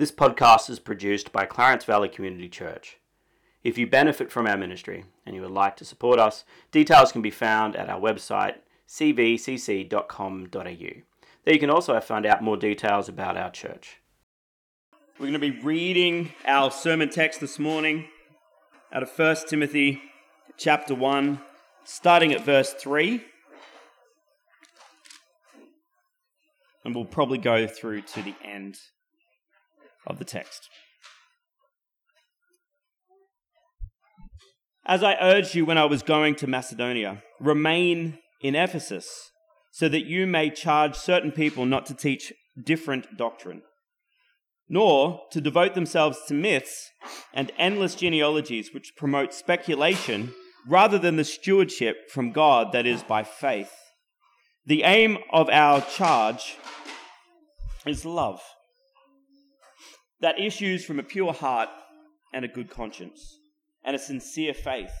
This podcast is produced by Clarence Valley Community Church. If you benefit from our ministry and you would like to support us, details can be found at our website cvcc.com.au. There you can also find out more details about our church. We're going to be reading our sermon text this morning out of 1 Timothy chapter 1, starting at verse 3. And we'll probably go through to the end of the text. As I urged you when I was going to Macedonia, remain in Ephesus, so that you may charge certain people not to teach different doctrine, nor to devote themselves to myths and endless genealogies which promote speculation rather than the stewardship from God that is by faith. The aim of our charge is love that issues from a pure heart and a good conscience and a sincere faith.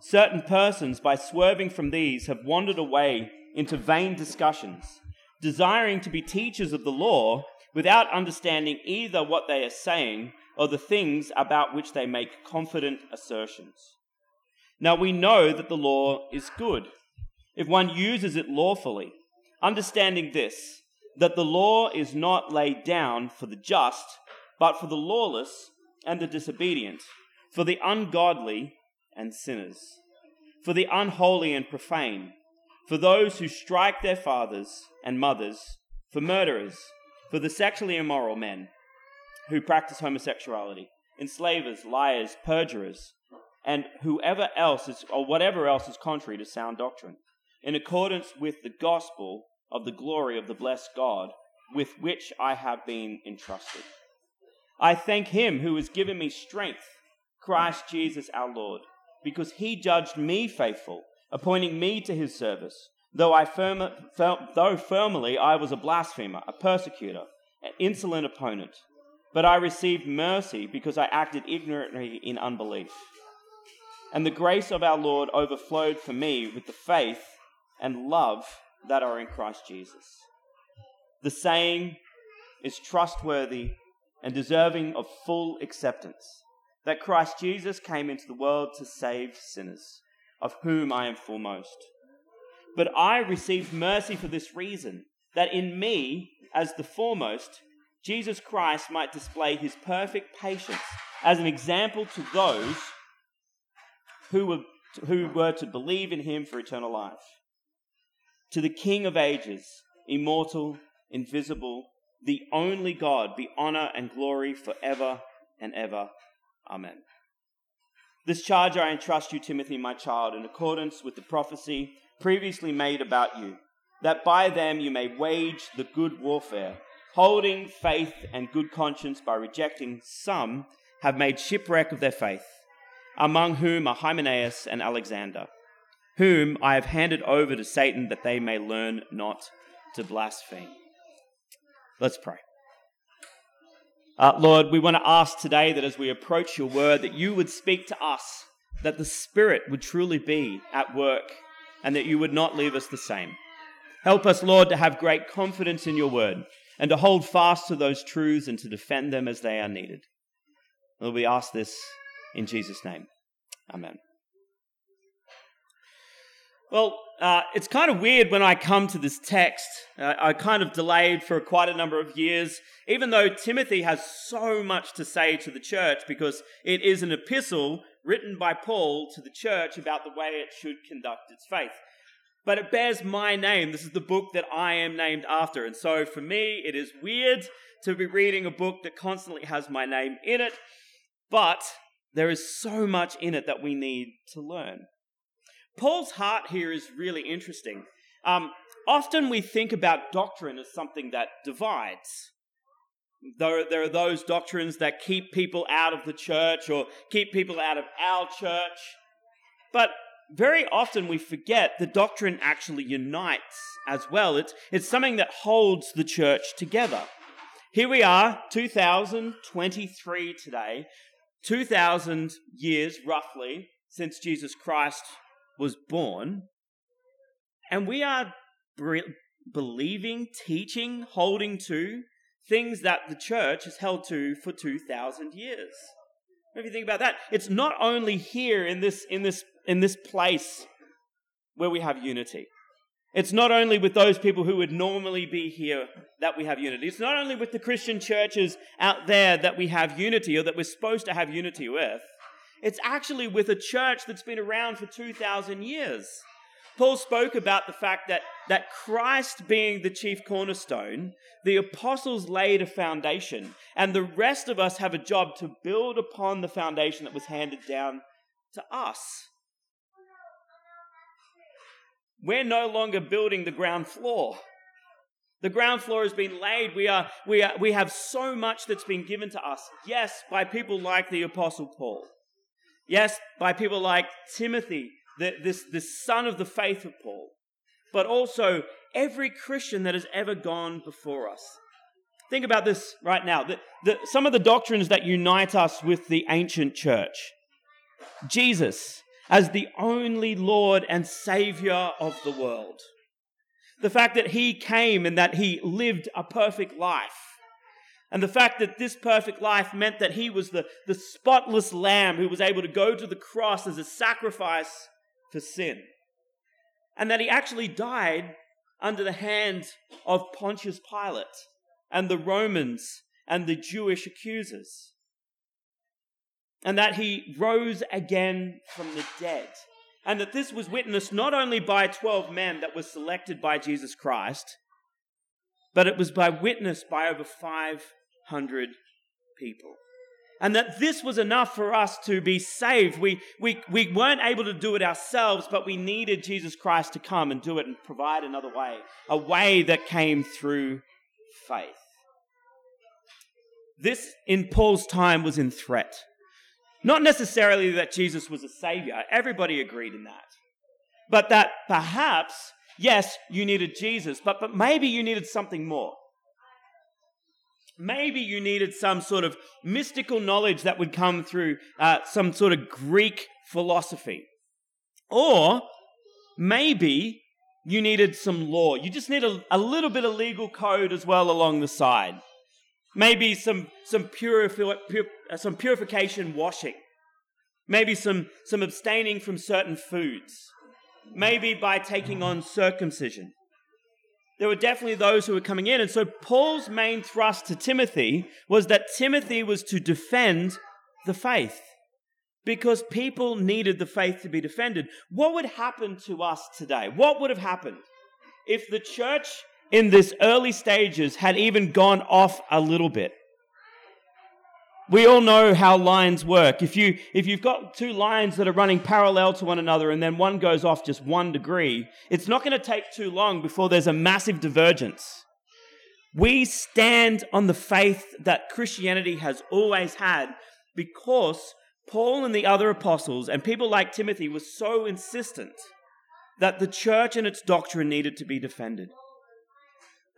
Certain persons, by swerving from these, have wandered away into vain discussions, desiring to be teachers of the law without understanding either what they are saying or the things about which they make confident assertions. Now we know that the law is good if one uses it lawfully, understanding this that the law is not laid down for the just, but for the lawless and the disobedient, for the ungodly and sinners, for the unholy and profane, for those who strike their fathers and mothers, for murderers, for the sexually immoral men who practice homosexuality, enslavers, liars, perjurers, and whoever else is, or whatever else is contrary to sound doctrine, in accordance with the gospel of the glory of the blessed God with which I have been entrusted. I thank him who has given me strength, Christ Jesus our Lord, because he judged me faithful, appointing me to his service, though I firm, though firmly I was a blasphemer, a persecutor, an insolent opponent. But I received mercy because I acted ignorantly in unbelief. And the grace of our Lord overflowed for me with the faith and love that are in Christ Jesus. The saying is trustworthy and deserving of full acceptance that Christ Jesus came into the world to save sinners, of whom I am foremost. But I received mercy for this reason, that in me, as the foremost, Jesus Christ might display his perfect patience as an example to those who were, who were to believe in him for eternal life to the King of ages, immortal, invisible, the only God, be honor and glory forever and ever. Amen. This charge I entrust you, Timothy, my child, in accordance with the prophecy previously made about you, that by them you may wage the good warfare, holding faith and good conscience by rejecting some have made shipwreck of their faith, among whom are Hymenaeus and Alexander whom I have handed over to Satan that they may learn not to blaspheme. Let's pray. Uh, Lord, we want to ask today that as we approach your word, that you would speak to us, that the Spirit would truly be at work, and that you would not leave us the same. Help us, Lord, to have great confidence in your word and to hold fast to those truths and to defend them as they are needed. Lord, we ask this in Jesus' name. Amen. Well, uh, it's kind of weird when I come to this text. Uh, I kind of delayed for quite a number of years, even though Timothy has so much to say to the church because it is an epistle written by Paul to the church about the way it should conduct its faith. But it bears my name. This is the book that I am named after. And so for me, it is weird to be reading a book that constantly has my name in it. But there is so much in it that we need to learn. Paul's heart here is really interesting. Um, often we think about doctrine as something that divides. There, there are those doctrines that keep people out of the church or keep people out of our church. But very often we forget the doctrine actually unites as well. It's, it's something that holds the church together. Here we are, 2023 today, 2,000 years roughly since Jesus Christ was born, and we are believing, teaching, holding to things that the church has held to for 2,000 years. If you think about that, it's not only here in this, in this, in this place where we have unity. It's not only with those people who would normally be here that we have unity. It's not only with the Christian churches out there that we have unity or that we're supposed to have unity with. It's actually with a church that's been around for 2,000 years. Paul spoke about the fact that, that Christ being the chief cornerstone, the apostles laid a foundation, and the rest of us have a job to build upon the foundation that was handed down to us. We're no longer building the ground floor. The ground floor has been laid. We, are, we, are, we have so much that's been given to us. Yes, by people like the Apostle Paul. Yes, by people like Timothy, the, this, this son of the faith of Paul. But also every Christian that has ever gone before us. Think about this right now. The, the, some of the doctrines that unite us with the ancient church. Jesus, as the only Lord and Savior of the world. The fact that He came and that He lived a perfect life. And the fact that this perfect life meant that He was the, the spotless Lamb who was able to go to the cross as a sacrifice for sin. And that He actually died under the hand of Pontius Pilate and the Romans and the Jewish accusers and that he rose again from the dead. And that this was witnessed not only by 12 men that were selected by Jesus Christ, but it was by witness by over 500 people. And that this was enough for us to be saved. We, we, we weren't able to do it ourselves, but we needed Jesus Christ to come and do it and provide another way, a way that came through faith. This, in Paul's time, was in threat. Not necessarily that Jesus was a savior, everybody agreed in that. But that perhaps, yes, you needed Jesus, but, but maybe you needed something more. Maybe you needed some sort of mystical knowledge that would come through uh, some sort of Greek philosophy. Or maybe you needed some law. You just need a, a little bit of legal code as well along the side. Maybe some, some, purifi- pur- uh, some purification washing. Maybe some, some abstaining from certain foods. Maybe by taking on circumcision. There were definitely those who were coming in. And so Paul's main thrust to Timothy was that Timothy was to defend the faith because people needed the faith to be defended. What would happen to us today? What would have happened if the church in this early stages had even gone off a little bit. We all know how lines work. If, you, if you've got two lines that are running parallel to one another and then one goes off just one degree, it's not going to take too long before there's a massive divergence. We stand on the faith that Christianity has always had because Paul and the other apostles and people like Timothy were so insistent that the church and its doctrine needed to be defended.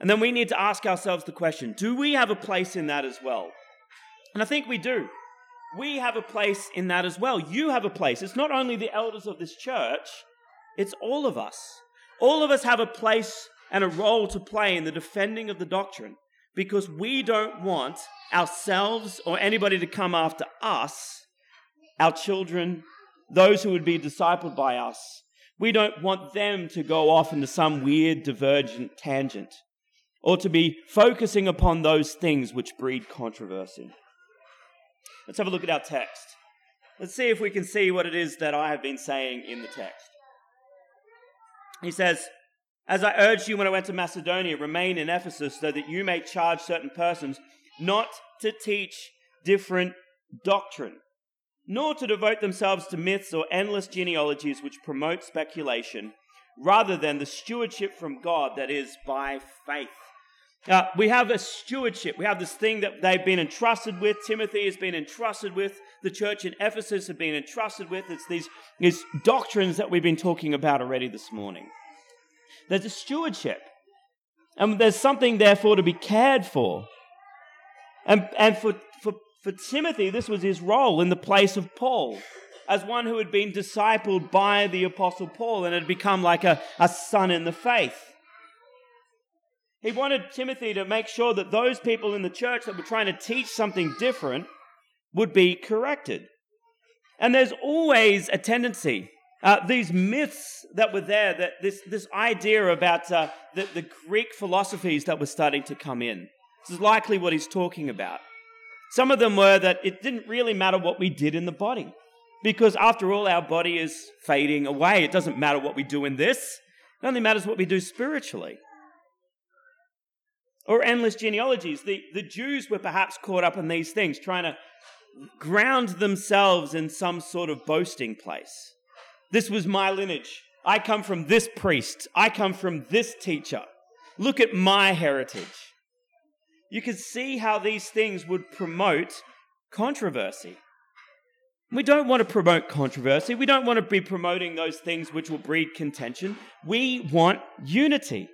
And then we need to ask ourselves the question do we have a place in that as well? And I think we do. We have a place in that as well. You have a place. It's not only the elders of this church, it's all of us. All of us have a place and a role to play in the defending of the doctrine because we don't want ourselves or anybody to come after us, our children, those who would be discipled by us. We don't want them to go off into some weird divergent tangent or to be focusing upon those things which breed controversy. Let's have a look at our text. Let's see if we can see what it is that I have been saying in the text. He says, As I urged you when I went to Macedonia, remain in Ephesus so that you may charge certain persons not to teach different doctrine, nor to devote themselves to myths or endless genealogies which promote speculation, rather than the stewardship from God that is by faith. Uh, we have a stewardship. We have this thing that they've been entrusted with. Timothy has been entrusted with. The church in Ephesus have been entrusted with. It's these, these doctrines that we've been talking about already this morning. There's a stewardship. And there's something, therefore, to be cared for. And, and for, for, for Timothy, this was his role in the place of Paul as one who had been discipled by the Apostle Paul and had become like a, a son in the faith. He wanted Timothy to make sure that those people in the church that were trying to teach something different would be corrected. And there's always a tendency, uh, these myths that were there, that this, this idea about uh, the, the Greek philosophies that were starting to come in. This is likely what he's talking about. Some of them were that it didn't really matter what we did in the body, because after all, our body is fading away. It doesn't matter what we do in this, it only matters what we do spiritually or endless genealogies. The, the Jews were perhaps caught up in these things, trying to ground themselves in some sort of boasting place. This was my lineage. I come from this priest. I come from this teacher. Look at my heritage. You can see how these things would promote controversy. We don't want to promote controversy. We don't want to be promoting those things which will breed contention. We want unity.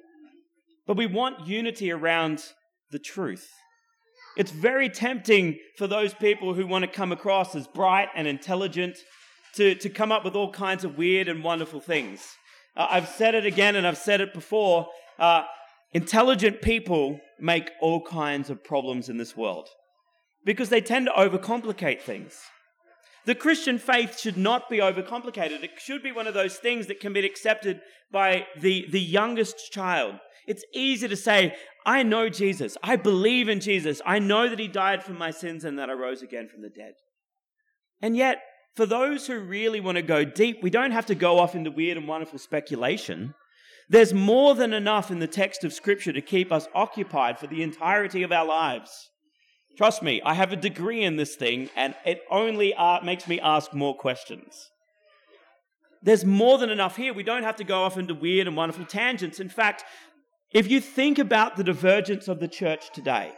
But we want unity around the truth. It's very tempting for those people who want to come across as bright and intelligent to, to come up with all kinds of weird and wonderful things. Uh, I've said it again and I've said it before. Uh, intelligent people make all kinds of problems in this world because they tend to overcomplicate things. The Christian faith should not be overcomplicated. It should be one of those things that can be accepted by the, the youngest child. It's easy to say, I know Jesus. I believe in Jesus. I know that he died for my sins and that I rose again from the dead. And yet, for those who really want to go deep, we don't have to go off into weird and wonderful speculation. There's more than enough in the text of Scripture to keep us occupied for the entirety of our lives. Trust me, I have a degree in this thing, and it only uh, makes me ask more questions. There's more than enough here. We don't have to go off into weird and wonderful tangents. In fact, if you think about the divergence of the church today,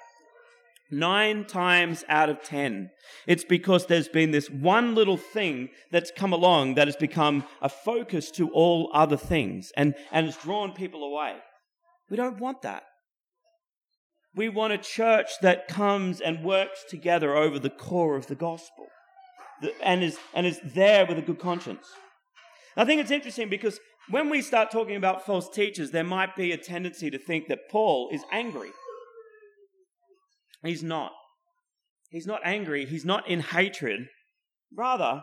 nine times out of ten, it's because there's been this one little thing that's come along that has become a focus to all other things and, and has drawn people away. We don't want that. We want a church that comes and works together over the core of the gospel and is, and is there with a good conscience. I think it's interesting because when we start talking about false teachers, there might be a tendency to think that Paul is angry. He's not. He's not angry. He's not in hatred. Rather,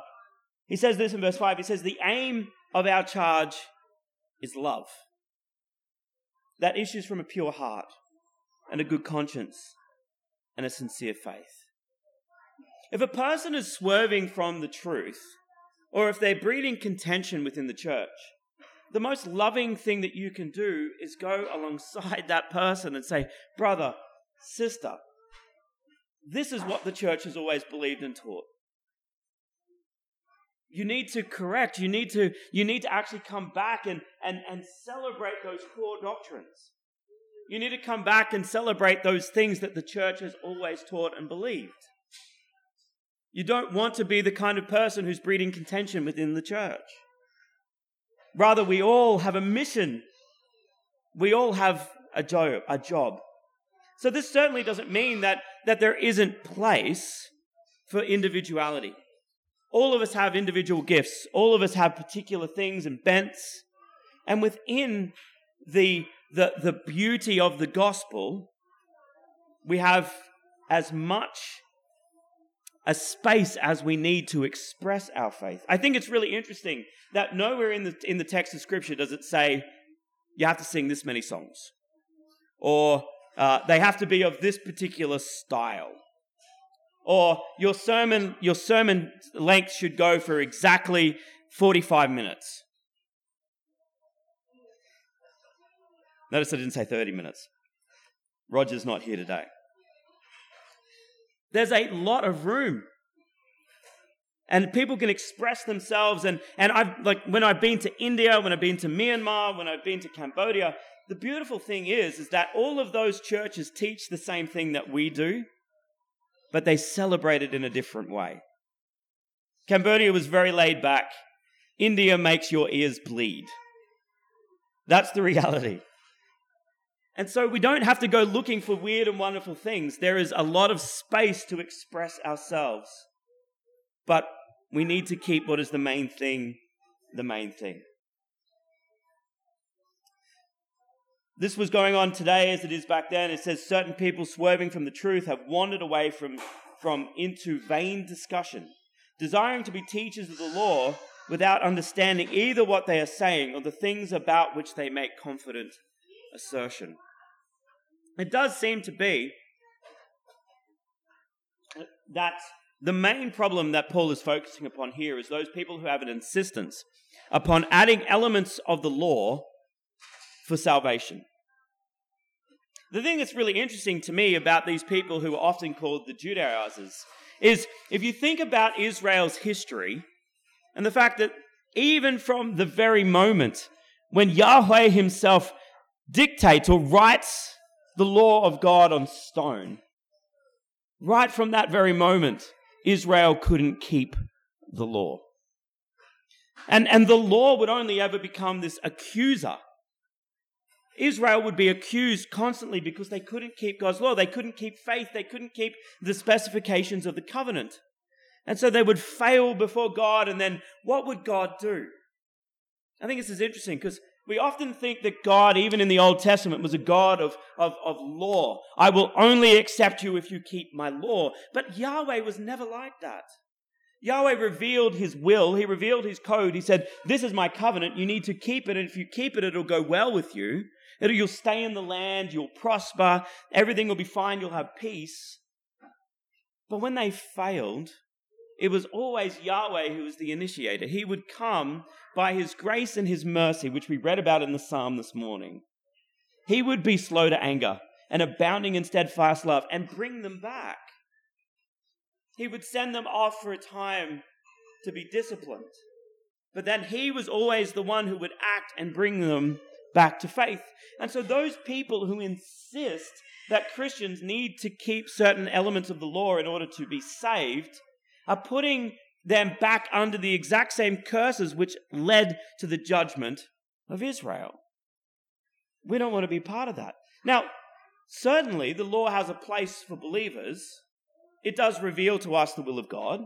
he says this in verse 5 he says, The aim of our charge is love. That issues from a pure heart and a good conscience and a sincere faith. If a person is swerving from the truth, or if they're breeding contention within the church, the most loving thing that you can do is go alongside that person and say, Brother, sister, this is what the church has always believed and taught. You need to correct, you need to, you need to actually come back and, and, and celebrate those core doctrines. You need to come back and celebrate those things that the church has always taught and believed. You don't want to be the kind of person who's breeding contention within the church. Rather, we all have a mission. We all have a job, a job. So this certainly doesn't mean that, that there isn't place for individuality. All of us have individual gifts. All of us have particular things and bents. And within the, the, the beauty of the gospel, we have as much a space as we need to express our faith. I think it's really interesting that nowhere in the, in the text of Scripture does it say you have to sing this many songs or uh, they have to be of this particular style or your sermon your sermon length should go for exactly 45 minutes. Notice i didn't say 30 minutes. Roger's not here today there's a lot of room. And people can express themselves. And, and I've, like, when I've been to India, when I've been to Myanmar, when I've been to Cambodia, the beautiful thing is, is that all of those churches teach the same thing that we do, but they celebrate it in a different way. Cambodia was very laid back. India makes your ears bleed. That's the reality. And so we don't have to go looking for weird and wonderful things. There is a lot of space to express ourselves. But we need to keep what is the main thing the main thing. This was going on today as it is back then. It says certain people swerving from the truth have wandered away from, from into vain discussion, desiring to be teachers of the law without understanding either what they are saying or the things about which they make confident assertion. It does seem to be that the main problem that Paul is focusing upon here is those people who have an insistence upon adding elements of the law for salvation. The thing that's really interesting to me about these people who are often called the Judaizers is if you think about Israel's history and the fact that even from the very moment when Yahweh himself dictates or writes the law of God on stone, right from that very moment, Israel couldn't keep the law. And, and the law would only ever become this accuser Israel would be accused constantly because they couldn't keep God's law. They couldn't keep faith. They couldn't keep the specifications of the covenant. And so they would fail before God. And then what would God do? I think this is interesting because we often think that God, even in the Old Testament, was a God of, of, of law. I will only accept you if you keep my law. But Yahweh was never like that. Yahweh revealed his will. He revealed his code. He said, This is my covenant. You need to keep it. And if you keep it, it'll go well with you. It'll, you'll stay in the land, you'll prosper, everything will be fine, you'll have peace. But when they failed, it was always Yahweh who was the initiator. He would come by his grace and his mercy, which we read about in the psalm this morning. He would be slow to anger and abounding in steadfast love and bring them back. He would send them off for a time to be disciplined. But then he was always the one who would act and bring them back to faith. And so those people who insist that Christians need to keep certain elements of the law in order to be saved are putting them back under the exact same curses which led to the judgment of Israel. We don't want to be part of that. Now, certainly the law has a place for believers. It does reveal to us the will of God.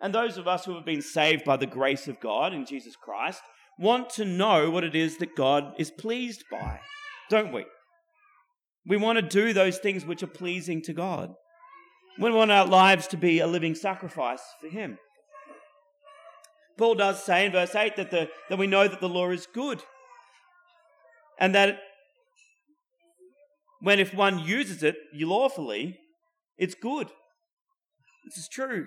And those of us who have been saved by the grace of God in Jesus Christ want to know what it is that God is pleased by, don't we? We want to do those things which are pleasing to God. We want our lives to be a living sacrifice for Him. Paul does say in verse 8 that, the, that we know that the law is good. And that when if one uses it lawfully, it's good. This is true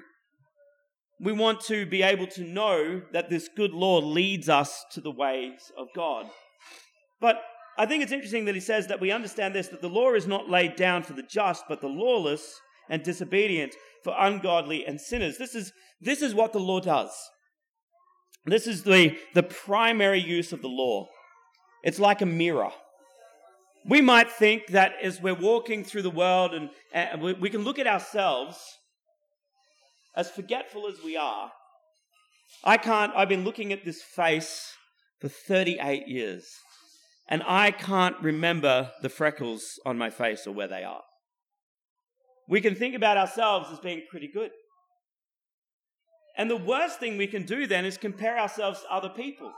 we want to be able to know that this good law leads us to the ways of God. But I think it's interesting that he says that we understand this that the law is not laid down for the just, but the lawless and disobedient, for ungodly and sinners. This is, this is what the law does. This is the, the primary use of the law. It's like a mirror. We might think that as we're walking through the world and, and we, we can look at ourselves as forgetful as we are, I can't, I've been looking at this face for 38 years, and I can't remember the freckles on my face or where they are. We can think about ourselves as being pretty good. And the worst thing we can do then is compare ourselves to other people.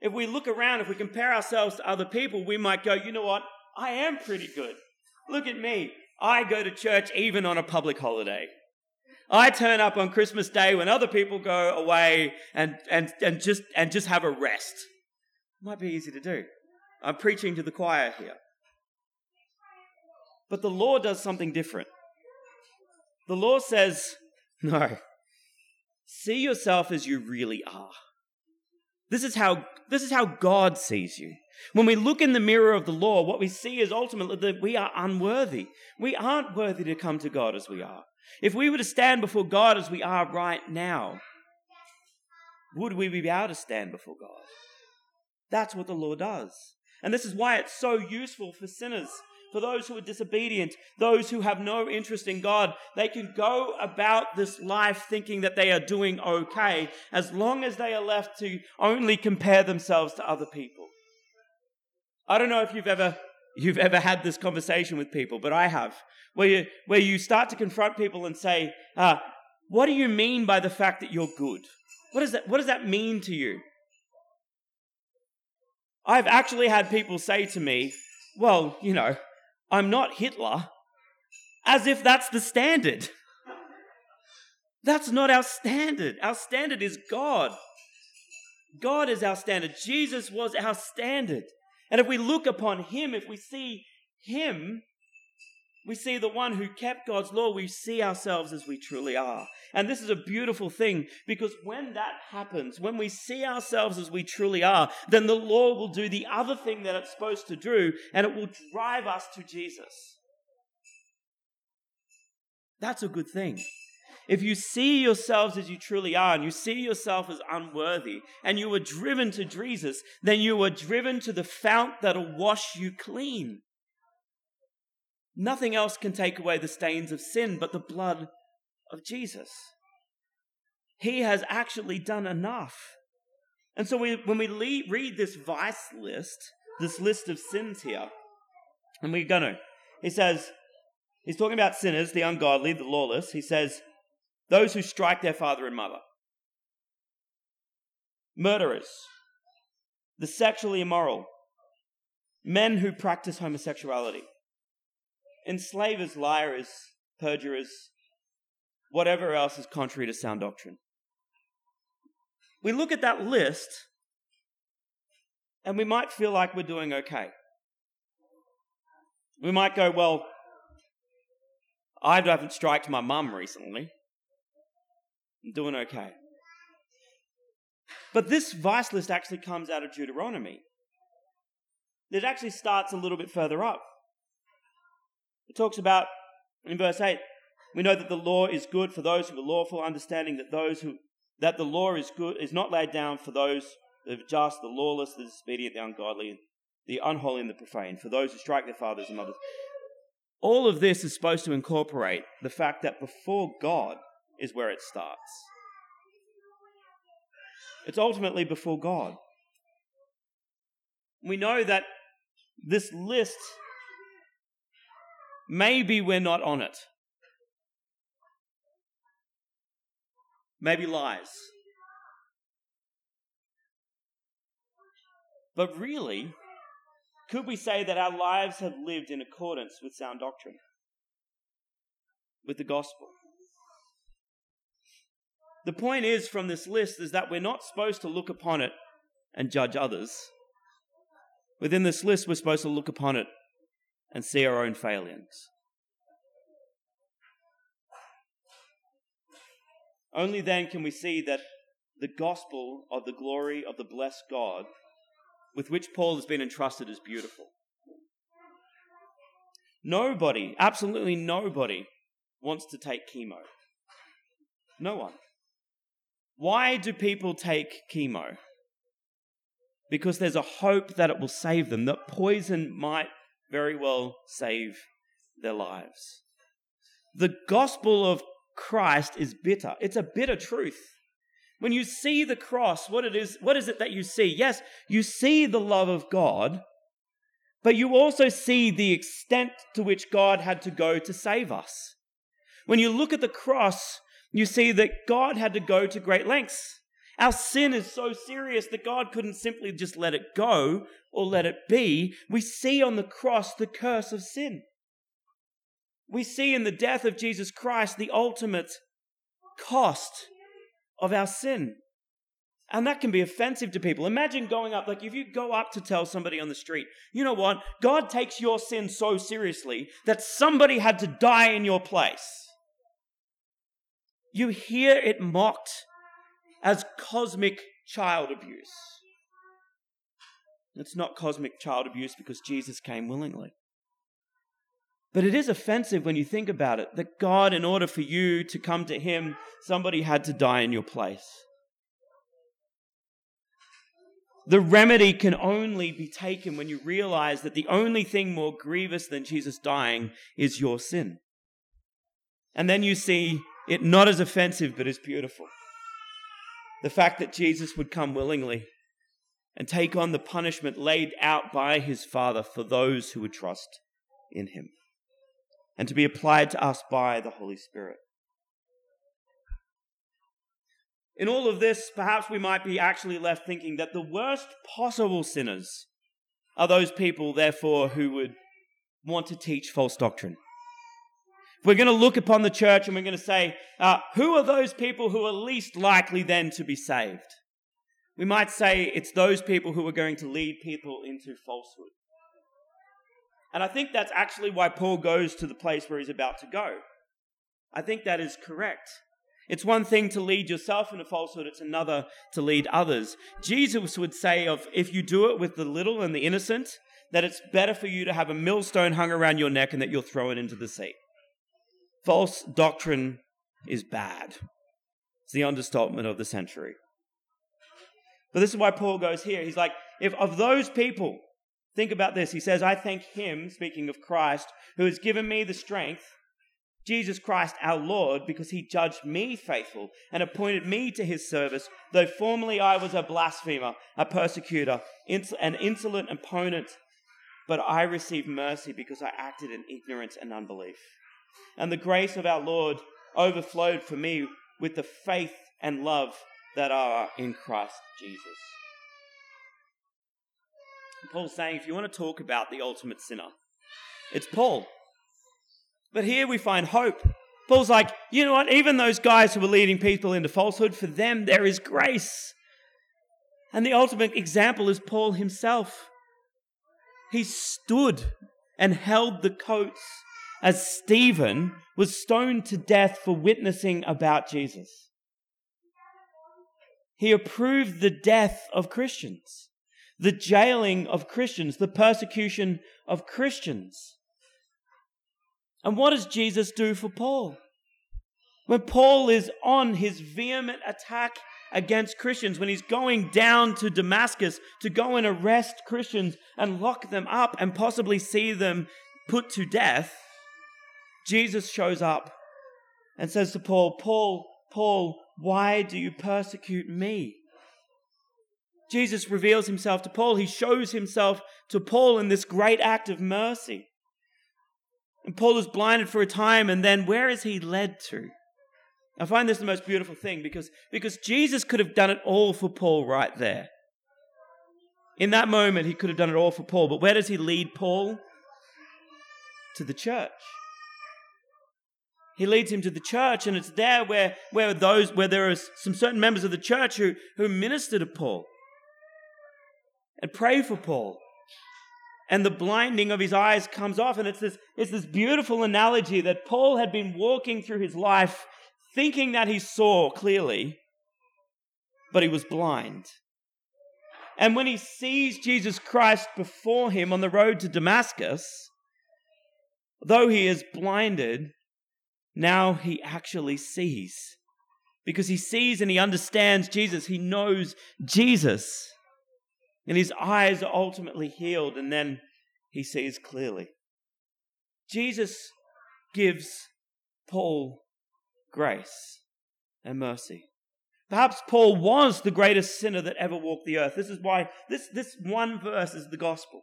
If we look around, if we compare ourselves to other people, we might go, you know what? I am pretty good. Look at me. I go to church even on a public holiday. I turn up on Christmas Day when other people go away and, and, and, just, and just have a rest. Might be easy to do. I'm preaching to the choir here. But the law does something different. The law says, no, see yourself as you really are. This is how, this is how God sees you. When we look in the mirror of the law, what we see is ultimately that we are unworthy. We aren't worthy to come to God as we are. If we were to stand before God as we are right now, would we be able to stand before God? That's what the law does. And this is why it's so useful for sinners, for those who are disobedient, those who have no interest in God. They can go about this life thinking that they are doing okay as long as they are left to only compare themselves to other people. I don't know if you've ever you've ever had this conversation with people, but I have, where you, where you start to confront people and say, uh, What do you mean by the fact that you're good? What, is that, what does that mean to you? I've actually had people say to me, well, you know, I'm not Hitler, as if that's the standard. That's not our standard. Our standard is God. God is our standard. Jesus was our standard. And if we look upon Him, if we see Him, we see the one who kept God's law, we see ourselves as we truly are. And this is a beautiful thing because when that happens, when we see ourselves as we truly are, then the law will do the other thing that it's supposed to do and it will drive us to Jesus. That's a good thing. If you see yourselves as you truly are and you see yourself as unworthy and you were driven to Jesus, then you were driven to the fount that'll wash you clean. Nothing else can take away the stains of sin but the blood of Jesus. He has actually done enough. And so we, when we read this vice list, this list of sins here, and we're going to, he says, he's talking about sinners, the ungodly, the lawless. He says, those who strike their father and mother, murderers, the sexually immoral, men who practice homosexuality, enslavers, liars, perjurers, whatever else is contrary to sound doctrine. We look at that list and we might feel like we're doing okay. We might go, well, I haven't striked my mum recently. I'm doing okay. But this vice list actually comes out of Deuteronomy. It actually starts a little bit further up. It talks about, in verse 8, we know that the law is good for those who are lawful, understanding that those who that the law is good is not laid down for those the just, the lawless, the disobedient, the ungodly, the unholy, and the profane, for those who strike their fathers and mothers. All of this is supposed to incorporate the fact that before God is where it starts. It's ultimately before God. We know that this list Maybe we're not on it. Maybe lies. But really, could we say that our lives have lived in accordance with sound doctrine? With the gospel? The point is from this list is that we're not supposed to look upon it and judge others. Within this list, we're supposed to look upon it and see our own failings. Only then can we see that the gospel of the glory of the blessed God with which Paul has been entrusted is beautiful. Nobody, absolutely nobody, wants to take chemo. No one. Why do people take chemo? Because there's a hope that it will save them, that poison might very well save their lives. The gospel of Christ is bitter. It's a bitter truth. When you see the cross, what it is, what is it that you see? Yes, you see the love of God, but you also see the extent to which God had to go to save us. When you look at the cross, you see that God had to go to great lengths. Our sin is so serious that God couldn't simply just let it go or let it be. We see on the cross the curse of sin. We see in the death of Jesus Christ the ultimate cost of our sin. And that can be offensive to people. Imagine going up, like if you go up to tell somebody on the street, you know what? God takes your sin so seriously that somebody had to die in your place. You hear it mocked as cosmic child abuse. It's not cosmic child abuse because Jesus came willingly. But it is offensive when you think about it that God, in order for you to come to Him, somebody had to die in your place. The remedy can only be taken when you realize that the only thing more grievous than Jesus dying is your sin. And then you see it not as offensive, but as beautiful. The fact that Jesus would come willingly and take on the punishment laid out by his Father for those who would trust in him, and to be applied to us by the Holy Spirit. In all of this, perhaps we might be actually left thinking that the worst possible sinners are those people, therefore, who would want to teach false doctrine. We're going to look upon the church and we're going to say, uh, who are those people who are least likely then to be saved? We might say it's those people who are going to lead people into falsehood. And I think that's actually why Paul goes to the place where he's about to go. I think that is correct. It's one thing to lead yourself into falsehood, it's another to lead others. Jesus would say of if you do it with the little and the innocent, that it's better for you to have a millstone hung around your neck and that you'll throw it into the sea. False doctrine is bad. It's the understatement of the century. But this is why Paul goes here. He's like, if of those people, think about this. He says, I thank him, speaking of Christ, who has given me the strength Jesus Christ our Lord, because he judged me faithful and appointed me to his service, though formerly I was a blasphemer, a persecutor, an insolent opponent, but I received mercy because I acted in ignorance and unbelief. And the grace of our Lord overflowed for me with the faith and love that are in Christ Jesus. Paul's saying if you want to talk about the ultimate sinner, it's Paul. But here we find hope. Paul's like, you know what? Even those guys who were leading people into falsehood, for them there is grace. And the ultimate example is Paul himself. He stood and held the coats as Stephen was stoned to death for witnessing about Jesus. He approved the death of Christians, the jailing of Christians, the persecution of Christians. And what does Jesus do for Paul? When Paul is on his vehement attack against Christians, when he's going down to Damascus to go and arrest Christians and lock them up and possibly see them put to death, Jesus shows up and says to Paul, Paul, Paul, why do you persecute me? Jesus reveals himself to Paul. He shows himself to Paul in this great act of mercy. And Paul is blinded for a time, and then where is he led to? I find this the most beautiful thing because, because Jesus could have done it all for Paul right there. In that moment, he could have done it all for Paul. But where does he lead Paul? To the church. He leads him to the church, and it's there where, where those where there are some certain members of the church who, who minister to Paul and pray for Paul and the blinding of his eyes comes off. And it's this, it's this beautiful analogy that Paul had been walking through his life thinking that he saw clearly, but he was blind. And when he sees Jesus Christ before him on the road to Damascus, though he is blinded, now he actually sees. Because he sees and he understands Jesus, he knows Jesus. And his eyes are ultimately healed, and then he sees clearly. Jesus gives Paul grace and mercy. Perhaps Paul was the greatest sinner that ever walked the earth. This is why this, this one verse is the gospel.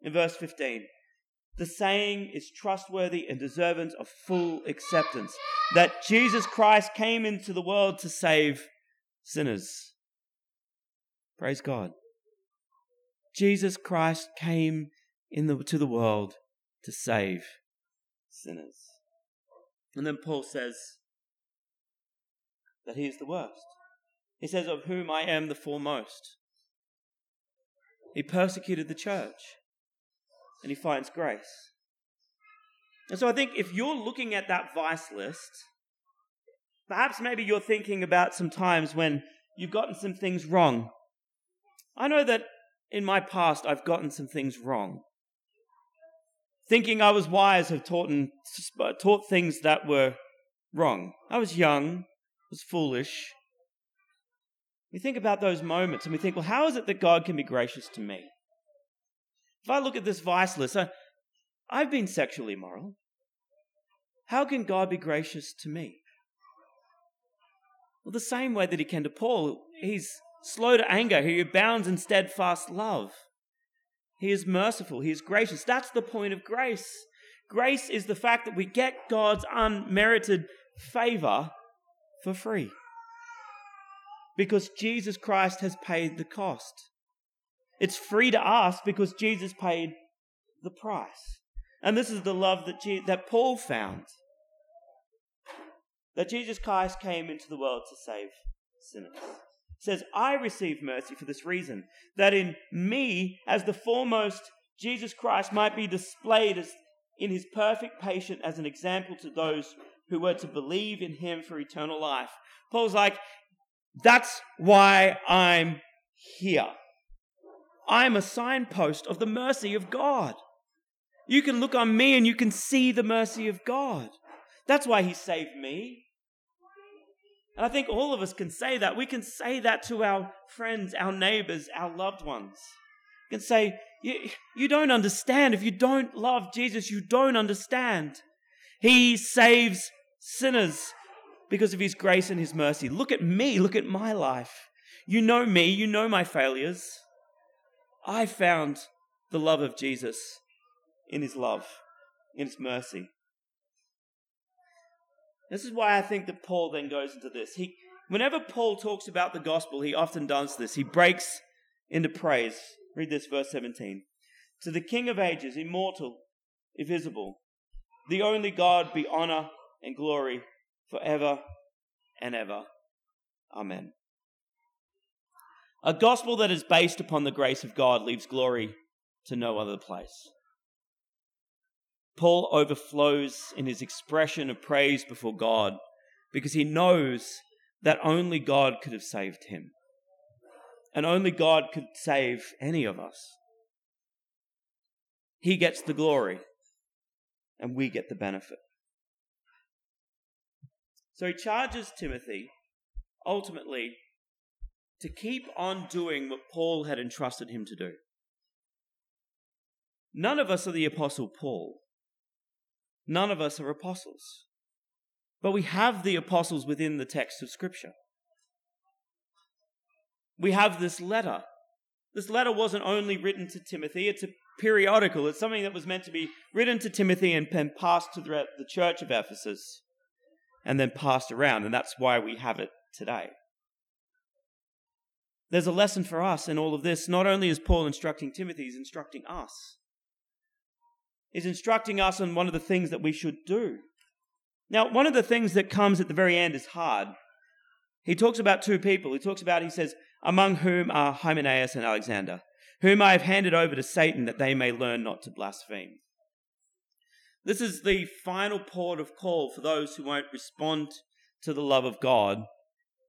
In verse 15, the saying is trustworthy and deserving of full acceptance that Jesus Christ came into the world to save sinners. Praise God. Jesus Christ came in the, the world to save sinners. And then Paul says that he is the worst. He says, Of whom I am the foremost. He persecuted the church and he finds grace. And so I think if you're looking at that vice list, perhaps maybe you're thinking about some times when you've gotten some things wrong. I know that in my past, I've gotten some things wrong. Thinking I was wise, have taught, and, taught things that were wrong. I was young, was foolish. We think about those moments and we think, well, how is it that God can be gracious to me? If I look at this vice list, I, I've been sexually immoral. How can God be gracious to me? Well, the same way that he can to Paul, he's slow to anger, he abounds in steadfast love. He is merciful, he is gracious. That's the point of grace. Grace is the fact that we get God's unmerited favor for free. Because Jesus Christ has paid the cost. It's free to us because Jesus paid the price. And this is the love that, Je- that Paul found. That Jesus Christ came into the world to save sinners. Says, I receive mercy for this reason, that in me, as the foremost, Jesus Christ might be displayed as in his perfect patience as an example to those who were to believe in him for eternal life. Paul's like, that's why I'm here. I'm a signpost of the mercy of God. You can look on me and you can see the mercy of God. That's why he saved me. And I think all of us can say that. We can say that to our friends, our neighbors, our loved ones. We can say, you, you don't understand. If you don't love Jesus, you don't understand. He saves sinners because of his grace and his mercy. Look at me, look at my life. You know me, you know my failures. I found the love of Jesus in his love, in his mercy. This is why I think that Paul then goes into this. He, whenever Paul talks about the gospel, he often does this. He breaks into praise. Read this, verse 17. To the King of ages, immortal, invisible, the only God, be honor and glory forever and ever. Amen. A gospel that is based upon the grace of God leaves glory to no other place. Paul overflows in his expression of praise before God because he knows that only God could have saved him. And only God could save any of us. He gets the glory, and we get the benefit. So he charges Timothy ultimately to keep on doing what Paul had entrusted him to do. None of us are the Apostle Paul. None of us are apostles. But we have the apostles within the text of Scripture. We have this letter. This letter wasn't only written to Timothy, it's a periodical. It's something that was meant to be written to Timothy and then passed to the church of Ephesus and then passed around. And that's why we have it today. There's a lesson for us in all of this. Not only is Paul instructing Timothy, he's instructing us He's instructing us on one of the things that we should do. Now, one of the things that comes at the very end is hard. He talks about two people. He talks about, he says, among whom are Hymenaeus and Alexander, whom I have handed over to Satan that they may learn not to blaspheme. This is the final port of call for those who won't respond to the love of God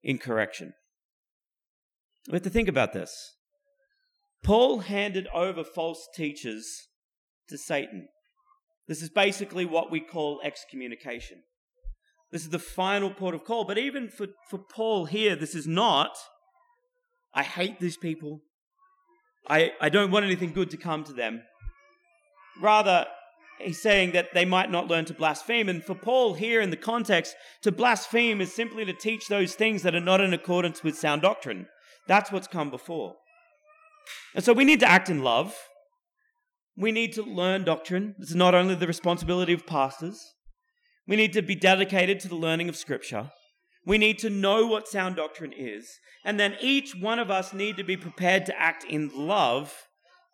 in correction. We have to think about this. Paul handed over false teachers to Satan. This is basically what we call excommunication. This is the final port of call. But even for, for Paul here, this is not, I hate these people. I, I don't want anything good to come to them. Rather, he's saying that they might not learn to blaspheme. And for Paul here in the context, to blaspheme is simply to teach those things that are not in accordance with sound doctrine. That's what's come before. And so we need to act in love. We need to learn doctrine. This is not only the responsibility of pastors. We need to be dedicated to the learning of Scripture. We need to know what sound doctrine is. And then each one of us need to be prepared to act in love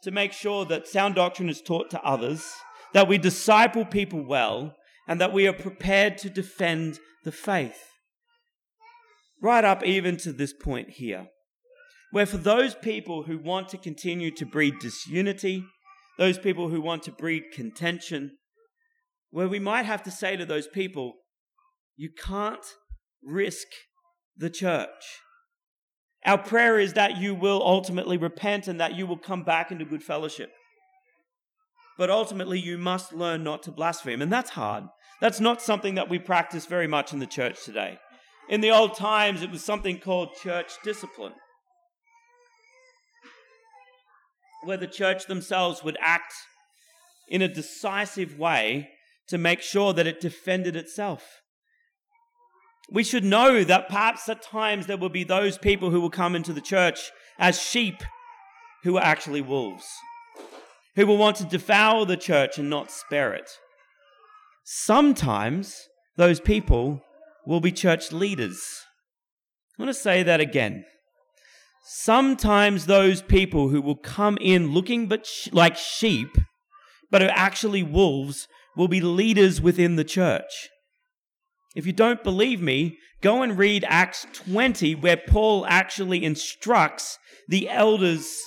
to make sure that sound doctrine is taught to others, that we disciple people well, and that we are prepared to defend the faith. Right up even to this point here, where for those people who want to continue to breed disunity, those people who want to breed contention, where we might have to say to those people, you can't risk the church. Our prayer is that you will ultimately repent and that you will come back into good fellowship. But ultimately, you must learn not to blaspheme. And that's hard. That's not something that we practice very much in the church today. In the old times, it was something called church discipline. Where the church themselves would act in a decisive way to make sure that it defended itself. We should know that perhaps at times there will be those people who will come into the church as sheep who are actually wolves, who will want to devour the church and not spare it. Sometimes those people will be church leaders. I want to say that again. Sometimes those people who will come in looking but sh- like sheep, but are actually wolves, will be leaders within the church. If you don't believe me, go and read Acts 20, where Paul actually instructs the elders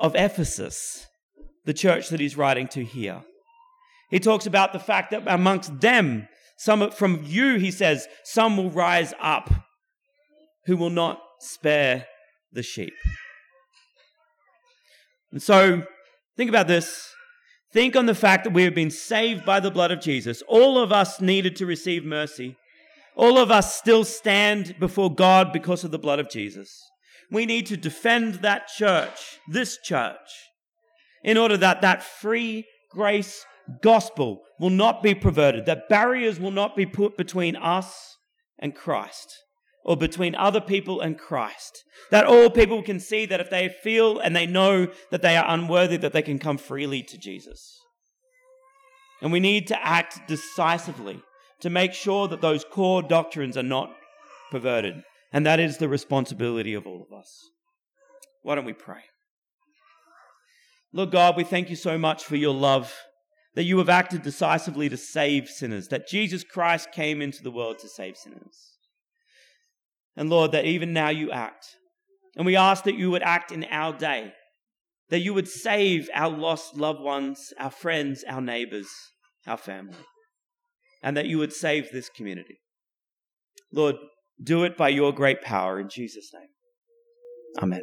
of Ephesus, the church that he's writing to here. He talks about the fact that amongst them, some from you, he says, some will rise up who will not spare the sheep. And so, think about this. Think on the fact that we have been saved by the blood of Jesus. All of us needed to receive mercy. All of us still stand before God because of the blood of Jesus. We need to defend that church, this church, in order that that free grace gospel will not be perverted, that barriers will not be put between us and Christ or between other people and Christ. That all people can see that if they feel and they know that they are unworthy, that they can come freely to Jesus. And we need to act decisively to make sure that those core doctrines are not perverted. And that is the responsibility of all of us. Why don't we pray? Lord God, we thank you so much for your love, that you have acted decisively to save sinners, that Jesus Christ came into the world to save sinners. And Lord, that even now you act. And we ask that you would act in our day, that you would save our lost loved ones, our friends, our neighbors, our family, and that you would save this community. Lord, do it by your great power in Jesus' name. Amen.